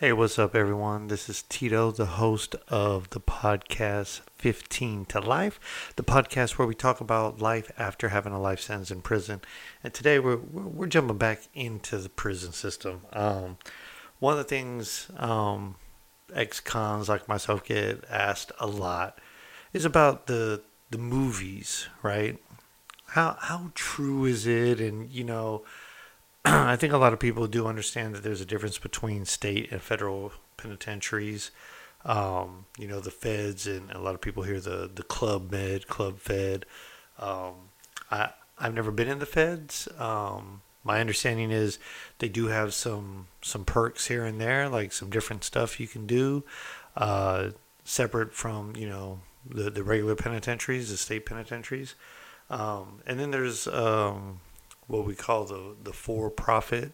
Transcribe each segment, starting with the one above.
Hey, what's up, everyone? This is Tito, the host of the podcast 15 to Life, the podcast where we talk about life after having a life sentence in prison. And today we're, we're jumping back into the prison system. Um, one of the things um, ex cons like myself get asked a lot is about the the movies, right? How how true is it? And you know, I think a lot of people do understand that there's a difference between state and federal penitentiaries. Um, you know, the feds, and a lot of people hear the the club med, club fed. Um, I I've never been in the feds. Um, my understanding is they do have some some perks here and there, like some different stuff you can do, uh, separate from you know the the regular penitentiaries, the state penitentiaries. Um, and then there's um, what we call the the for profit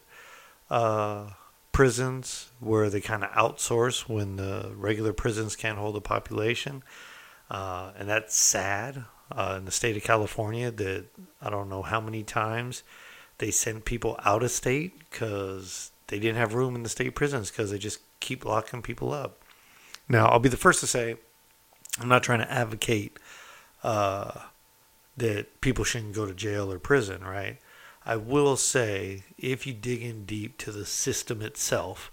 uh, prisons where they kind of outsource when the regular prisons can't hold the population, uh, and that's sad. Uh, in the state of California, that I don't know how many times they sent people out of state because they didn't have room in the state prisons because they just keep locking people up. Now, I'll be the first to say I'm not trying to advocate uh, that people shouldn't go to jail or prison, right? I will say, if you dig in deep to the system itself,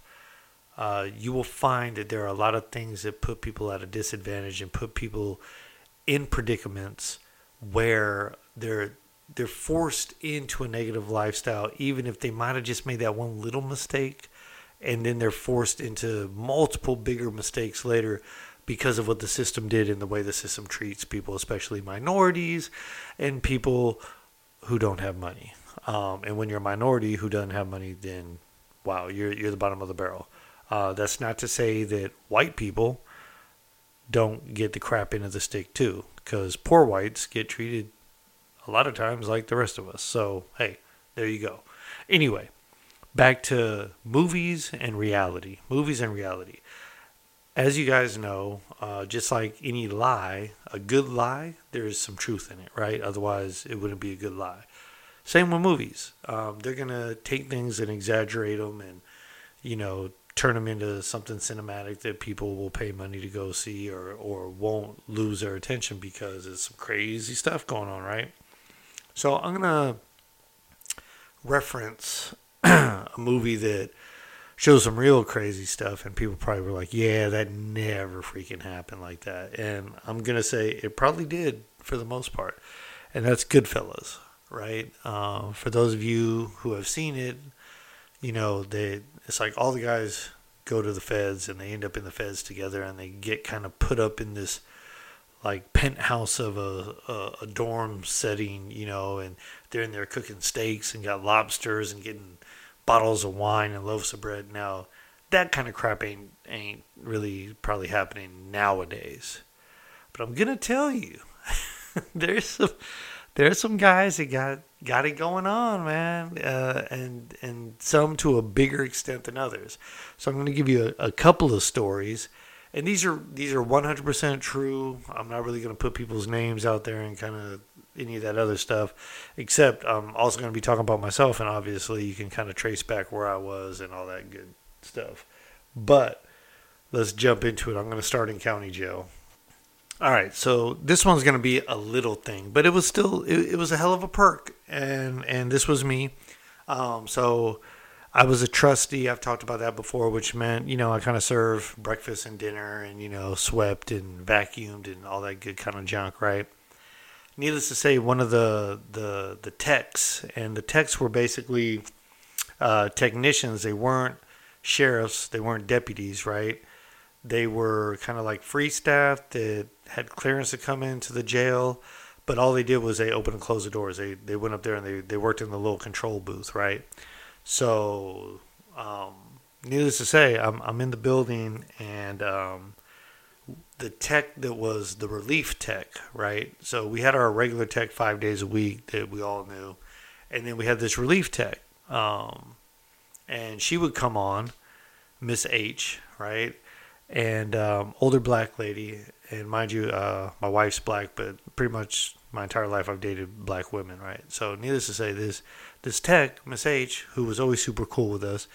uh, you will find that there are a lot of things that put people at a disadvantage and put people in predicaments where they're they're forced into a negative lifestyle, even if they might have just made that one little mistake, and then they're forced into multiple bigger mistakes later because of what the system did and the way the system treats people, especially minorities and people who don't have money. Um, and when you're a minority who doesn't have money, then wow, you're you're the bottom of the barrel. Uh, that's not to say that white people don't get the crap into the stick too, because poor whites get treated a lot of times like the rest of us. So hey, there you go. Anyway, back to movies and reality. Movies and reality. As you guys know, uh, just like any lie, a good lie, there is some truth in it, right? Otherwise, it wouldn't be a good lie. Same with movies. Um, they're gonna take things and exaggerate them, and you know, turn them into something cinematic that people will pay money to go see, or or won't lose their attention because there's some crazy stuff going on, right? So I'm gonna reference a movie that shows some real crazy stuff, and people probably were like, "Yeah, that never freaking happened like that." And I'm gonna say it probably did for the most part, and that's Goodfellas right? Uh, for those of you who have seen it, you know, they it's like all the guys go to the feds and they end up in the feds together and they get kind of put up in this like penthouse of a, a, a dorm setting, you know, and they're in there cooking steaks and got lobsters and getting bottles of wine and loaves of bread. Now, that kind of crap ain't ain't really probably happening nowadays. But I'm gonna tell you, there's some there's some guys that got got it going on, man, uh, and and some to a bigger extent than others. So I'm going to give you a, a, couple of stories, and these are these are 100% true. I'm not really going to put people's names out there and kind of any of that other stuff, except I'm also going to be talking about myself, and obviously you can kind of trace back where I was and all that good stuff. But let's jump into it. I'm going to start in county jail. All right, so this one's to be a little thing, but it was still it, it, was a hell of a perk, and and this was me. Um, so I was a trustee. I've talked about that before, which meant you know I kind of served breakfast and dinner, and you know swept and vacuumed and all that good kind of junk, right? Needless to say, one of the the the techs and the techs were basically uh, technicians. They weren't sheriffs. They weren't deputies, right? They were kind of like free staff that had clearance to come into the jail, but all they did was they opened and closed the doors. They they went up there and they, they worked in the little control booth, right? So, um, needless to say, I'm I'm in the building and um, the tech that was the relief tech, right? So we had our regular tech five days a week that we all knew, and then we had this relief tech, um, and she would come on, Miss H, right? And um, older black lady, and mind you, uh, my wife's black, but pretty much my entire life I've dated black women, right? So needless to say, this this tech, Miss H, who was always super cool with us,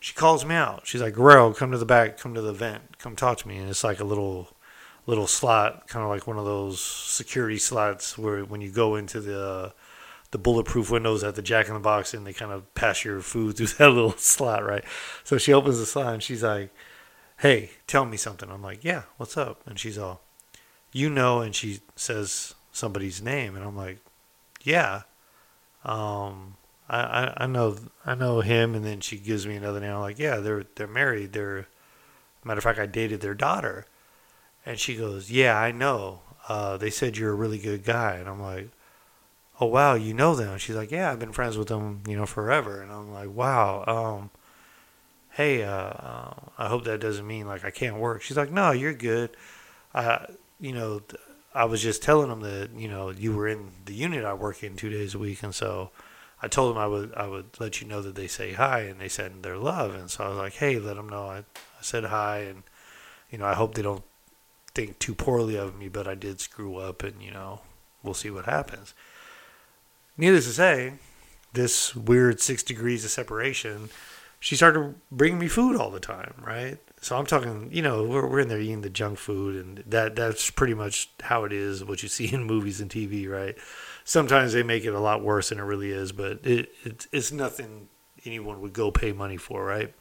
she calls me out. She's like, Guerrero, come to the back, come to the vent, come talk to me. And it's like a little little slot, kind of like one of those security slots where when you go into the the bulletproof windows at the Jack in the Box and they kind of pass your food through that little slot, right? So she opens the slot and she's like, "Hey, tell me something." I'm like, "Yeah, what's up?" And she's all, "You know," and she says somebody's name, and I'm like, "Yeah." Um, I, I, I know I know him, and then she gives me another name. I'm like, yeah, they're they're married. They're matter of fact, I dated their daughter, and she goes, yeah, I know. Uh, they said you're a really good guy, and I'm like, oh wow, you know them? She's like, yeah, I've been friends with them, you know, forever, and I'm like, wow. Um, hey, uh, uh, I hope that doesn't mean like I can't work. She's like, no, you're good. Uh, you know, I was just telling them that you know you were in the unit I work in two days a week, and so I told them I would I would let you know that they say hi and they send their love, and so I was like, hey, let them know I, I said hi, and you know I hope they don't think too poorly of me, but I did screw up, and you know we'll see what happens. Needless to say, this weird six degrees of separation, she started bringing me food all the time, right? So I'm talking, you know, we're, we're in there eating the junk food, and that that's pretty much how it is, what you see in movies and TV, right? sometimes they make it a lot worse than it really is, but it, it it's nothing anyone would go pay money for, right?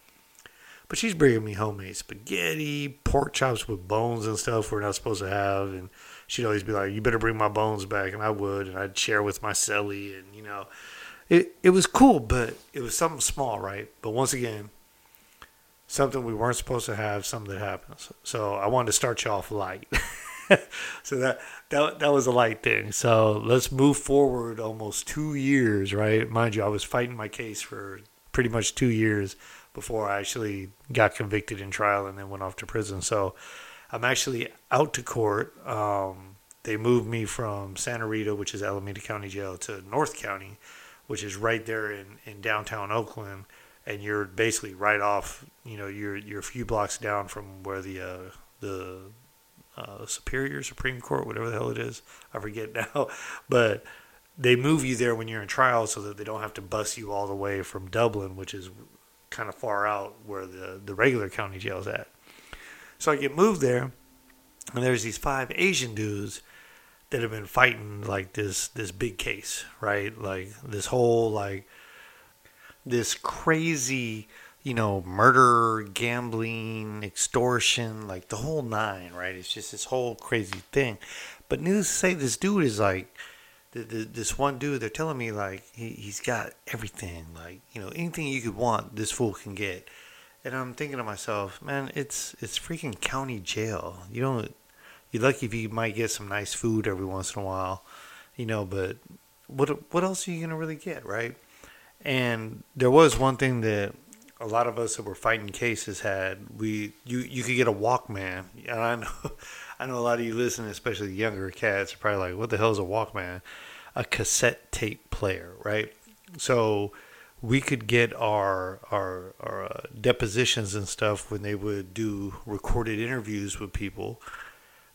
But she's bringing me homemade spaghetti, pork chops with bones and stuff we're not supposed to have, and she'd always be like, "You better bring my bones back," and I would, and I'd share with my celly, and you know, it it was cool, but it was something small, right? But once again, something we weren't supposed to have, something that happens. So I wanted to start you off light. so that that that was a light thing. So let's move forward almost two years, right? Mind you, I was fighting my case for pretty much two years before I actually got convicted in trial and then went off to prison. So I'm actually out to court. Um, they moved me from Santa Rita, which is Alameda County Jail, to North County, which is right there in, in downtown Oakland. And you're basically right off, you know, you're you're a few blocks down from where the uh, the uh, Superior Supreme Court, whatever the hell it is. I forget now, but they move you there when you're in trial so that they don't have to bus you all the way from Dublin, which is kind of far out where the the regular county jail's at. So I get moved there, and there's these five Asian dudes that have been fighting like this this big case, right? Like this whole like this crazy you know, murder, gambling, extortion, like the whole nine, right? It's just this whole crazy thing. But needless to say, this dude is like, this one dude, they're telling me like he, he's got everything, like you know, anything you could want, this fool can get. And I'm thinking to myself, man, it's it's freaking county jail. You don't, you're lucky if you might get some nice food every once in a while, you know. But what what else are you gonna really get, right? And there was one thing that a lot of us that were fighting cases had we you you could get a Walkman, and I know I know a lot of you listening, especially the younger cats, are probably like, "What the hell is a Walkman?" A cassette tape player, right? So we could get our our, our uh, depositions and stuff when they would do recorded interviews with people.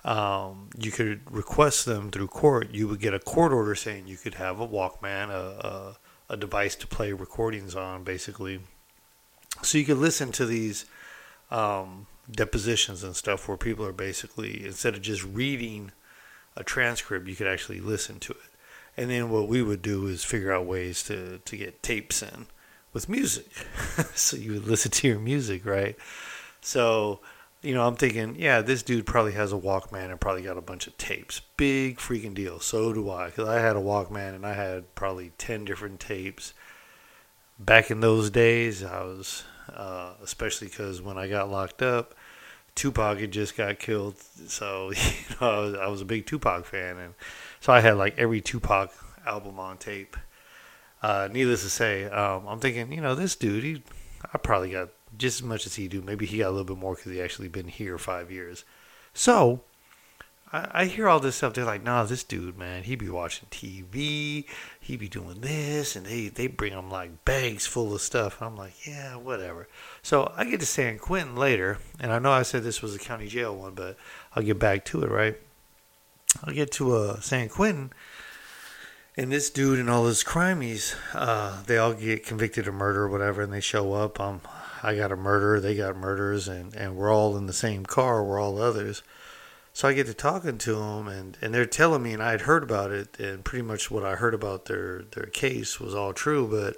Um, you could request them through court. You would get a court order saying you could have a Walkman, a, a, a device to play recordings on, basically so you could listen to these um, depositions and stuff where people are basically instead of just reading a transcript, you could actually listen to it. And then what we would do is figure out ways to, to get tapes in with music. so you would listen to your music, right? So, you know, I'm thinking, yeah, this dude probably has a Walkman and probably got a bunch of tapes. Big freaking deal. So do I. Because I had a Walkman and I had probably 10 different tapes back in those days, I was, uh, especially because when I got locked up, Tupac had just got killed. So, you know, I was, I was, a big Tupac fan. And so I had like every Tupac album on tape. Uh, needless to say, um, I'm thinking, you know, this dude, he, I probably got just as much as he do. Maybe he got a little bit more because he actually been here five years. So I, I hear all this stuff. They're like, nah, this dude, man, he be watching TV, he be doing this, and they, they bring him like bags full of stuff. I'm like, yeah, whatever. So I get to San Quentin later, and I know I said this was a county jail one, but I'll get back to it, right? I'll get to uh, San Quentin, and this dude and all his crimies, uh, they all get convicted of murder or whatever, and they show up. Um, I got a murder, they got murders, and, and we're all in the same car. We're all others. So I get to talking to them, and, and they're telling me, and I had heard about it, and pretty much what I heard about their, their case was all true. But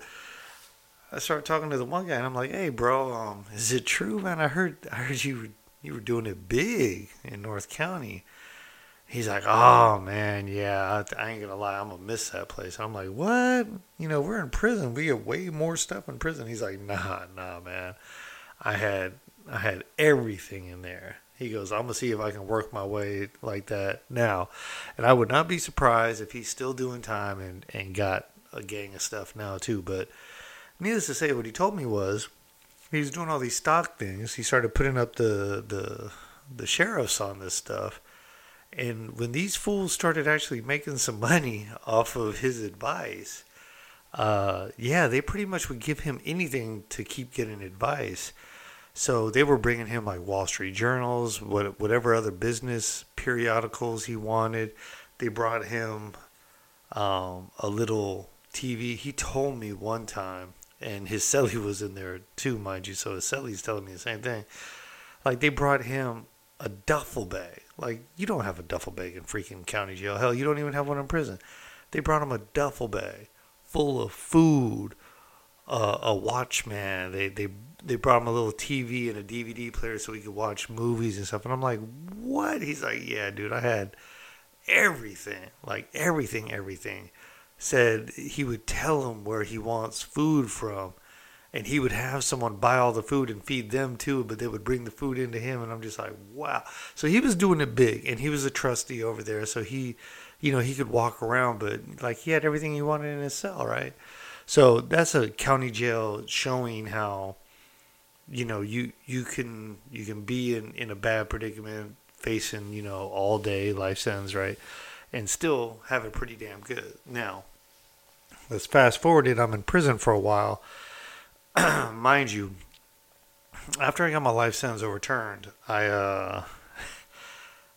I started talking to the one guy, and I'm like, "Hey, bro, um, is it true, man? I heard I heard you were you were doing it big in North County." He's like, "Oh man, yeah, I, ain't gonna lie, I'm gonna miss that place." I'm like, "What? You know, we're in prison. We get way more stuff in prison." He's like, "Nah, nah, man. I had I had everything in there." He goes, "I'm gonna see if I can work my way like that now," and I would not be surprised if he's still doing time and and got a gang of stuff now too. But needless to say, what he told me was he was doing all these stock things. He started putting up the the the sheriffs on this stuff and when these fools started actually making some money off of his advice, uh, yeah, they pretty much would give him anything to keep getting advice. So they were bringing him like Wall Street journals, what, whatever other business periodicals he wanted. They brought him um, a little TV. He told me one time, and his celly was in there too, mind you. So his celly's telling me the same thing. Like they brought him a duffel bag like, you don't have a duffel bag in freaking county jail. Hell, you don't even have one in prison. They brought him a duffel bag full of food, uh, a watchman. They, they, they brought him a little TV and a DVD player so he could watch movies and stuff. And I'm like, what? He's like, yeah, dude, I had everything. Like, everything, everything. Said he would tell him where he wants food from and he would have someone buy all the food and feed them too, but they would bring the food into him, and I'm just like, wow. So he was doing it big, and he was a trustee over there, so he, you know, he could walk around, but like he had everything he wanted in his cell, right? So that's a county jail showing how, you know, you you can you can be in in a bad predicament, facing you know all day life sentence, right, and still have it pretty damn good. Now, let's fast forward it. I'm in prison for a while mind you, after I got my life sentence overturned, I uh,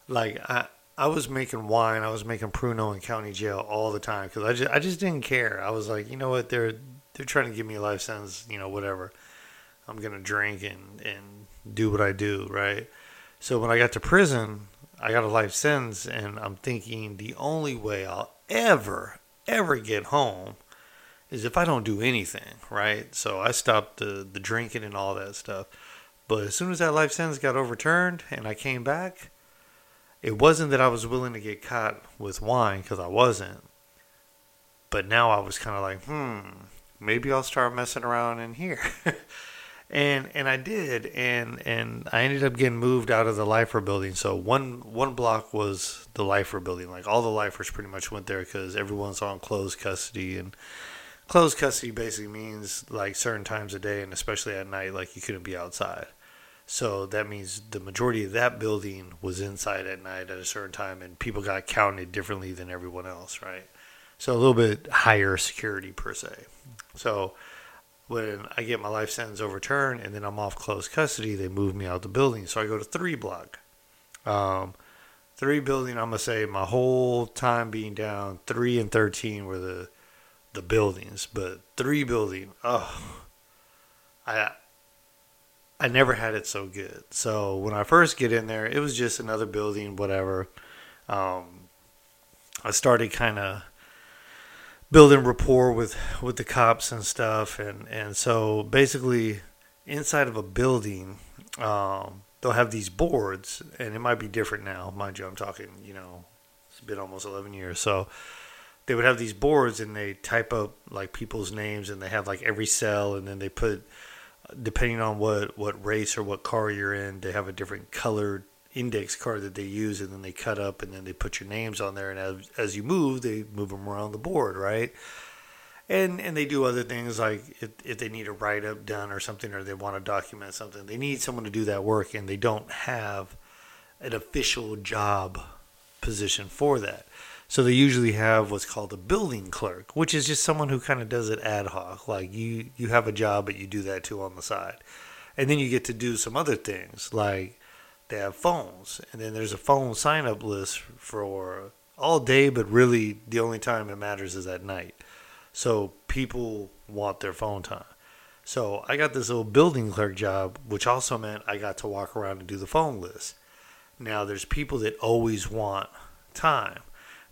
like I I was making wine, I was making Pruno in county jail all the time because I just I just didn't care. I was like, you know what, they're they're trying to give me a life sentence, you know, whatever. I'm gonna drink and and do what I do, right? So when I got to prison, I got a life sentence, and I'm thinking the only way I'll ever ever get home is if I don't do anything, right? So I stopped the, the drinking and all that stuff. But as soon as that life sentence got overturned and I came back, it wasn't that I was willing to get caught with wine because I wasn't. But now I was kind of like, hmm, maybe I'll start messing around in here. and and I did, and and I ended up getting moved out of the lifer building. So one one block was the lifer building. Like all the lifers pretty much went there because everyone's on closed custody and closed custody basically means like certain times a day and especially at night like you couldn't be outside. So that means the majority of that building was inside at night at a certain time and people got counted differently than everyone else right? So a little bit higher security per se. So when i get my life sentence overturned and then i'm off closed custody they move me out the building. So i go to three block. Um, three building i'm gonna say my whole time being down three and 13 were the the buildings, but three building, oh, I I never had it so good. So when I first get in there, it was just another building, whatever. Um, I started kind of building rapport with with the cops and stuff, and and so basically inside of a building, um, they'll have these boards, and it might be different now, mind you. I'm talking, you know, it's been almost 11 years, so they would have these boards and they type up like people's names and they have like every cell and then they put depending on what what race or what car you're in they have a different colored index card that they use and then they cut up and then they put your names on there and as, as you move they move them around the board right and and they do other things like if, if they need a write up done or something or they want to document something they need someone to do that work and they don't have an official job position for that. So they usually have what's called a building clerk, which is just someone who kind of does it ad hoc. Like you, you have a job, but you do that too on the side, and then you get to do some other things like they have phones, and then there's a phone sign up list for all day, but really the only time it matters is at night. So people want their phone time. So I got this little building clerk job, which also meant I got to walk around and do the phone list. Now there's people that always want time.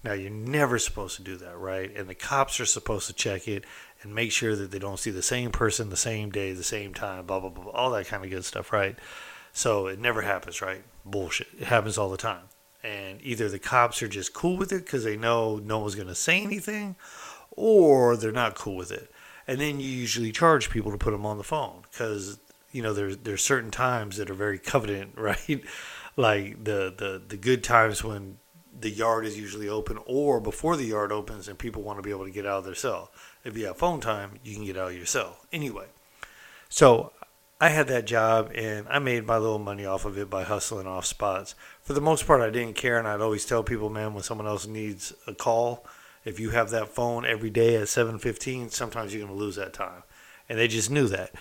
Now, you're never supposed to do that, right? And the cops are supposed to check it and make sure that they don't see the same person the same day, the same time, blah, blah, blah, all that kind of good stuff, right? So it never happens, right? Bullshit. It happens all the time. And either the cops are just cool with it because they know no one's going to say anything, or they're not cool with it. And then you usually charge people to put them on the phone because, you know, there's, there's certain times that are very covenant, right? like the, the, the good times when the yard is usually open or before the yard opens and people want to be able to get out of their cell. If you have phone time, you can get out of your cell. Anyway, so I had that job and I made my little money off of it by hustling off spots. For the most part, I didn't care, and I'd always tell people, man, when someone else needs a call, if you have that phone every day at 7:15, sometimes you're going to lose that time, and they just knew that.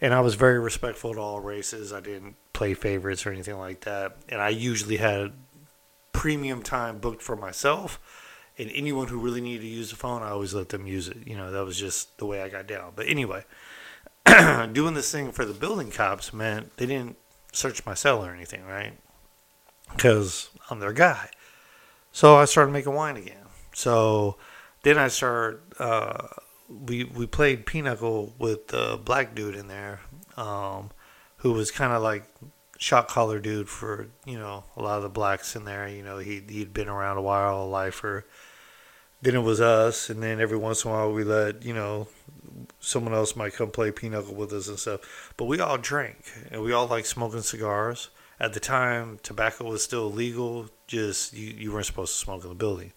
And I was very respectful to all races. I didn't play favorites or anything like that, and I usually had premium time booked for myself. And anyone who really needed to use the phone, I always let them use it. You know, that was just the way I got down. But anyway, doing this thing for the building cops meant they didn't search my cell or anything, right? Because I'm their guy. So I started making wine again. So then I started. Uh, we we played pinochle with the black dude in there, um, who was kind of like shot caller dude for you know a lot of the blacks in there. You know he he'd been around a while, a lifer. Then it was us, and then every once in a while we let you know someone else might come play pinochle with us and stuff. But we all drank, and we all like smoking cigars. At the time, tobacco was still illegal. Just you, you weren't supposed to smoke in the building.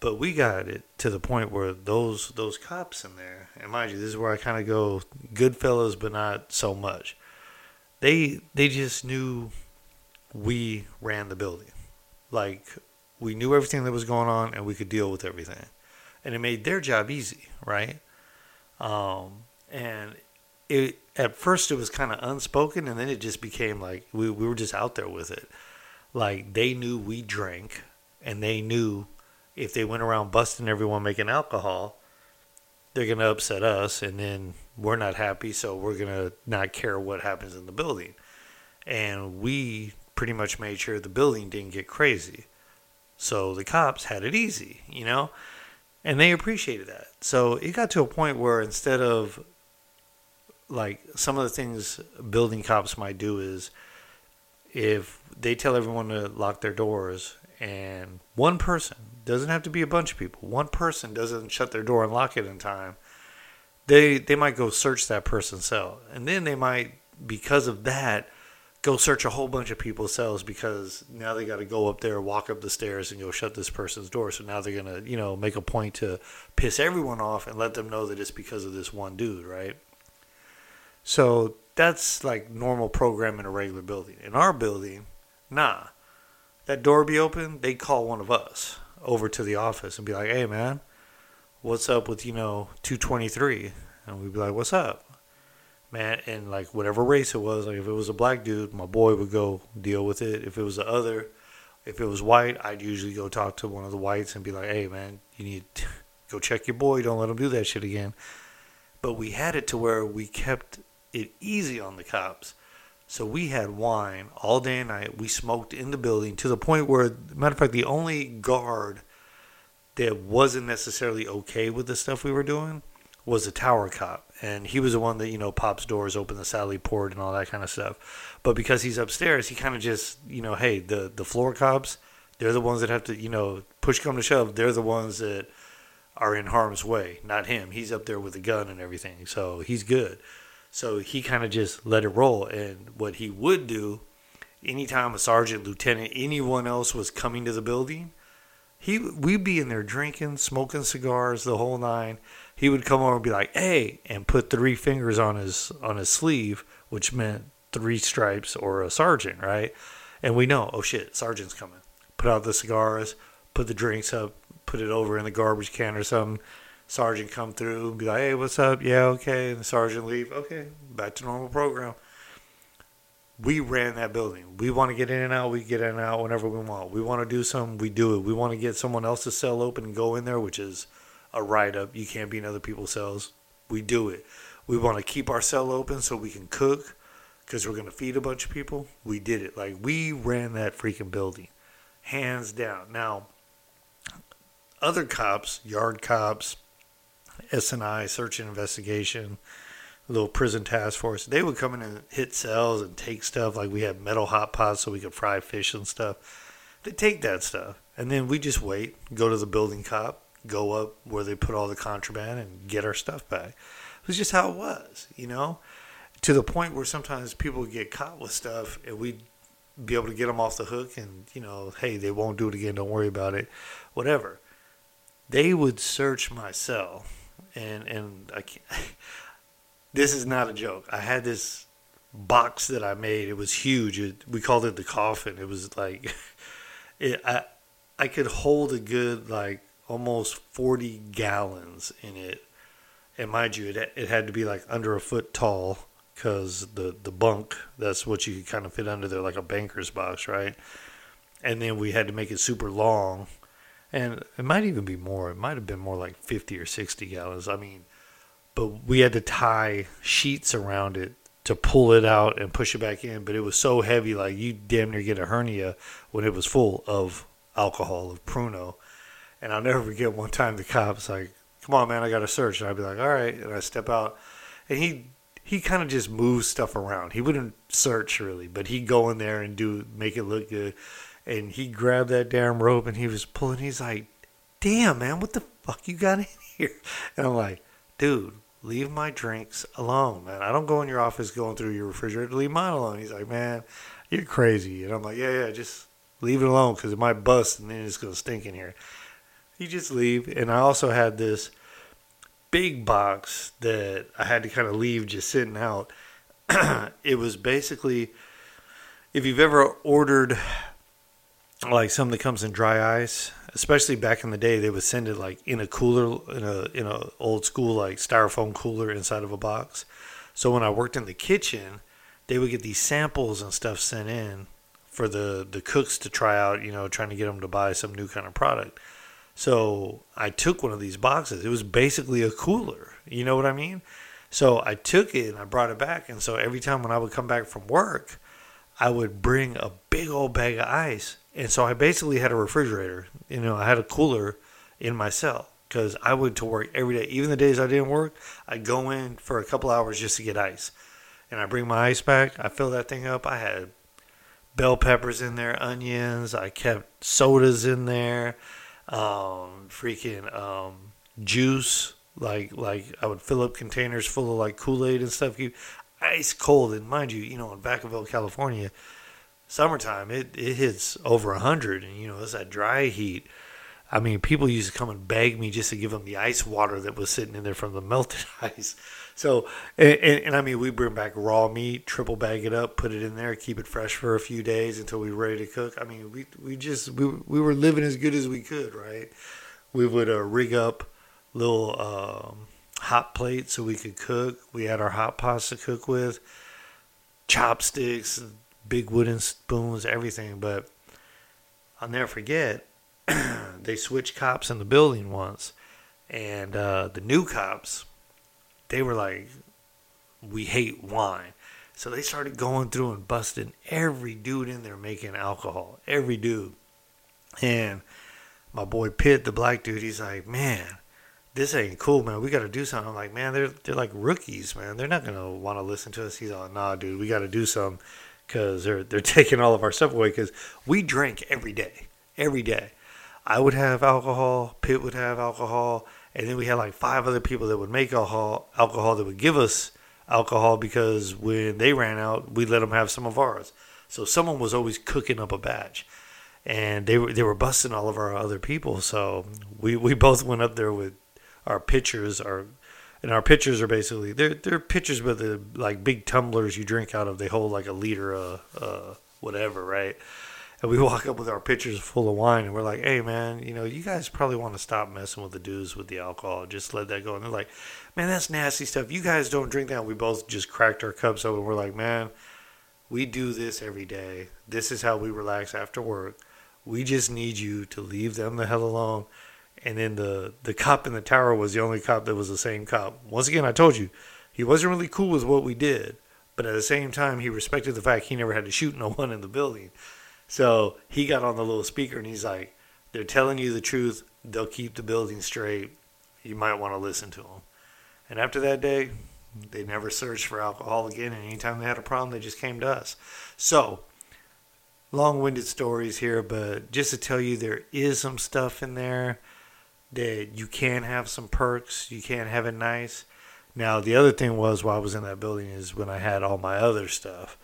But we got it to the point where those those cops in there, and mind you, this is where I kind of go Goodfellas, but not so much they they just knew we ran the building. Like we knew everything that was going on and we could deal with everything. And it made their job easy, right? Um, and it at first it was kind of unspoken and then it just became like we, we were just out there with it. Like they knew we drank and they knew if they went around busting everyone making alcohol, they're going to upset us and then we're not happy so we're going to not care what happens in the building. And we pretty much made sure the building didn't get crazy. So the cops had it easy you know? And they appreciated that. So it got to a point where instead of like some of the things building cops might do is if they tell everyone to lock their doors and one person doesn't have to be a bunch of people. One person doesn't shut their door and lock it in time. They they might go search that person's cell, and then they might because of that go search a whole bunch of people's cells because now they got to go up there, walk up the stairs, and go shut this person's door. So now they're gonna you know make a point to piss everyone off and let them know that it's because of this one dude, right? So that's like normal program in a regular building. In our building, nah. That door be open, they call one of us over to the office and be like, "Hey, man, what's up with you know 223?" And we'd be like, "What's up?" Man, and like whatever race it was, like if it was a black dude, my boy would go deal with it. If it was the other, if it was white, I'd usually go talk to one of the whites and be like, "Hey, man, you need to go check your boy. Don't let him do that shit again." But we had it to where we kept it easy on the cops. So we had wine all day and night. We smoked in the building to the point where, matter of fact, the only guard that wasn't necessarily okay with the stuff we were doing was a tower cop. And he was the one that, you know, pops doors, open the Sally port and all that kind of stuff. But because he's upstairs, he kind of just, you know, hey, the, the floor cops, they're the ones that have to, you know, push come to shove. They're the ones that are in harm's way, not him. He's up there with a gun and everything. So he's good. So he kind of just let it roll. And what he would do, anytime a sergeant, lieutenant, anyone else was coming to the building, he we'd be in there drinking, smoking cigars, the whole nine. He would come over and be like, "Hey," and put three fingers on his on his sleeve, which meant three stripes or a sergeant, right? and we know, oh shit, sergeant's coming. Put out the cigars, put the drinks up, put it over in the garbage can or something. Sergeant come through and be like, hey, what's up? Yeah, okay. And the sergeant leave. Okay, back to normal program. We ran that building. We want to get in and out. We get in and out whenever we want. We want to do something. We do it. We want to get someone else's cell open and go in there, which is a write up. You can't be in other people's cells. We do it. We want to keep our cell open so we can cook because we're going to feed a bunch of people. We did it. Like, we ran that freaking building. Hands down. Now, other cops, yard cops, SNI, search and investigation, little prison task force, they would come in and hit cells and take stuff. Like we had metal hot pots so we could fry fish and stuff. They take that stuff. And then we just wait, go to the building cop, go up where they put all the contraband and get our stuff back. It was just how it was, you know? To the point where sometimes people would get caught with stuff and we'd be able to get them off the hook and, you know, hey, they won't do it again, don't worry about it, whatever. They would search my cell and and I can't, this is not a joke. I had this box that I made. It was huge. It, we called it the coffin. It was like it, I I could hold a good like almost 40 gallons in it. And mind you, it, it had to be like under a foot tall because the, the bunk, that's what you could kind of fit under there, like a banker's box, right? And then we had to make it super long and it might even be more. It might have been more like 50 or 60 gallons. I mean, but we had to tie sheets around it to pull it out and push it back in. But it was so heavy, like you damn near get a hernia when it was full of alcohol, of Pruno. And I'll never forget one time the cops like, "Come on, man, I got to search." And I'd be like, "All right," and I step out, and he he kind of just moves stuff around. He wouldn't search really, but he'd go in there and do make it look good and he grabbed that damn rope and he was pulling. He's like, "Damn, man, what the fuck you got in here?" And I'm like, "Dude, leave my drinks alone, man. I don't go in your office going through your refrigerator. Leave mine alone." He's like, "Man, you're crazy." And I'm like, "Yeah, yeah, just leave it alone because it might bust and then it's gonna stink in here." You just leave. And I also had this big box that I had to kind of leave just sitting out. it was basically if you've ever ordered like something that comes in dry ice, especially back in the day, they would send it like in a cooler, in a in a old school like styrofoam cooler inside of a box. So when I worked in the kitchen, they would get these samples and stuff sent in for the the cooks to try out. You know, trying to get them to buy some new kind of product. So I took one of these boxes. It was basically a cooler. You know what I mean? So I took it and I brought it back. And so every time when I would come back from work, I would bring a big old bag of ice and so I basically had a refrigerator. You know, I had a cooler in my cell because I went to work every day. Even the days I didn't work, I'd go in for a couple hours just to get ice. And I bring my ice back. I fill that thing up. I had bell peppers in there, onions. I kept sodas in there, um, freaking um, juice. Like like I would fill up containers full of like Kool Aid and stuff. Ice cold. And mind you, you know, in Vacaville, California, summertime it, it hits over 100 and you know it's that dry heat. I mean people used to come and beg me just to give them the ice water that was sitting in there from the melted ice. So and, and, and, i mean we bring back raw meat triple bag it up put it in there keep it fresh for a few days until we are ready to cook. I mean we, we just we, we were living as good as we could right? We would uh, rig up little um, hot plates so we could cook. We had our hot pots to cook with chopsticks big wooden spoons, everything. But I'll never forget, they switched cops in the building once, and uh, the new cops, they were like, "We hate wine." So they started going through and busting every dude in there making alcohol, every dude. And my boy Pitt, the black dude, he's like, "Man, this ain't cool, man. We got to do something." I'm like, "Man, they're they're like rookies, man. They're not gonna want to listen to us." He's like, "Nah, dude, we got to do something." Because they're they're taking all of our stuff away. Because we drank every day, every day. I would have alcohol. Pitt would have alcohol, and then we had like five other people that would make alcohol. Alcohol that would give us alcohol because when they ran out, we let them have some of ours. So someone was always cooking up a batch, and they were they were busting all of our other people. So we we both went up there with our pitchers, our and our pitchers are basically they're they're pitchers with the like big tumblers you drink out of. They hold like a liter of, uh, whatever, right? And we walk up with our pitchers full of wine, and we're like, "Hey, man, you know, you guys probably want to stop messing with the dudes with the alcohol. Just let that go." And they're like, "Man, that's nasty stuff. You guys don't drink that." We both just cracked our cups open. We're like, "Man, we do this every day. This is how we relax after work. We just need you to leave them the hell alone." And then the the cop in the tower was the only cop that was the same cop. Once again, I told you, he wasn't really cool with what we did, but at the same time, he respected the fact he never had to shoot no one in the building. So he got on the little speaker and he's like, "They're telling you the truth. They'll keep the building straight. You might want to listen to them." And after that day, they never searched for alcohol again. And anytime they had a problem, they just came to us. So long-winded stories here, but just to tell you, there is some stuff in there that you can have some perks. You can have it nice. Now the other thing was while I was in that building is when I had all my other stuff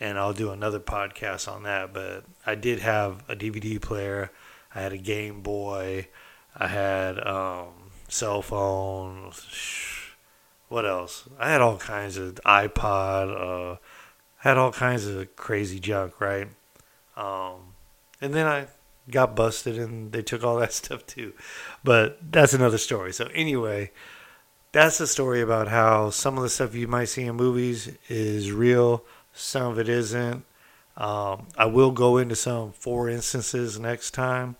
and I'll do another podcast on that. But I did have a DVD player, I had a Game Boy, I had um, cell phone. What else? I had all kinds of iPod. Uh, had all kinds of crazy junk, right? Um, and then I got busted, and they took all that stuff too. But that's another story. So anyway. That's a story about how some of the stuff you might see in movies is real, some of it isn't. Um, I will go into some four instances next time.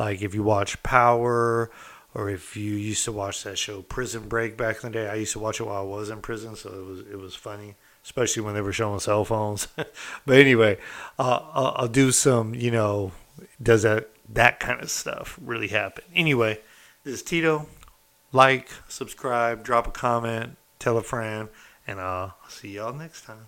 Like if you watch Power, or if you used to watch that show Prison Break back in the day. I used to watch it while I was in prison, so it was it was funny, especially when they were showing cell phones. but anyway, uh, I'll, I'll do some. You know, does that that kind of stuff really happen? Anyway, this is Tito. Like, subscribe, drop a comment, tell a friend, and I'll see y'all next time.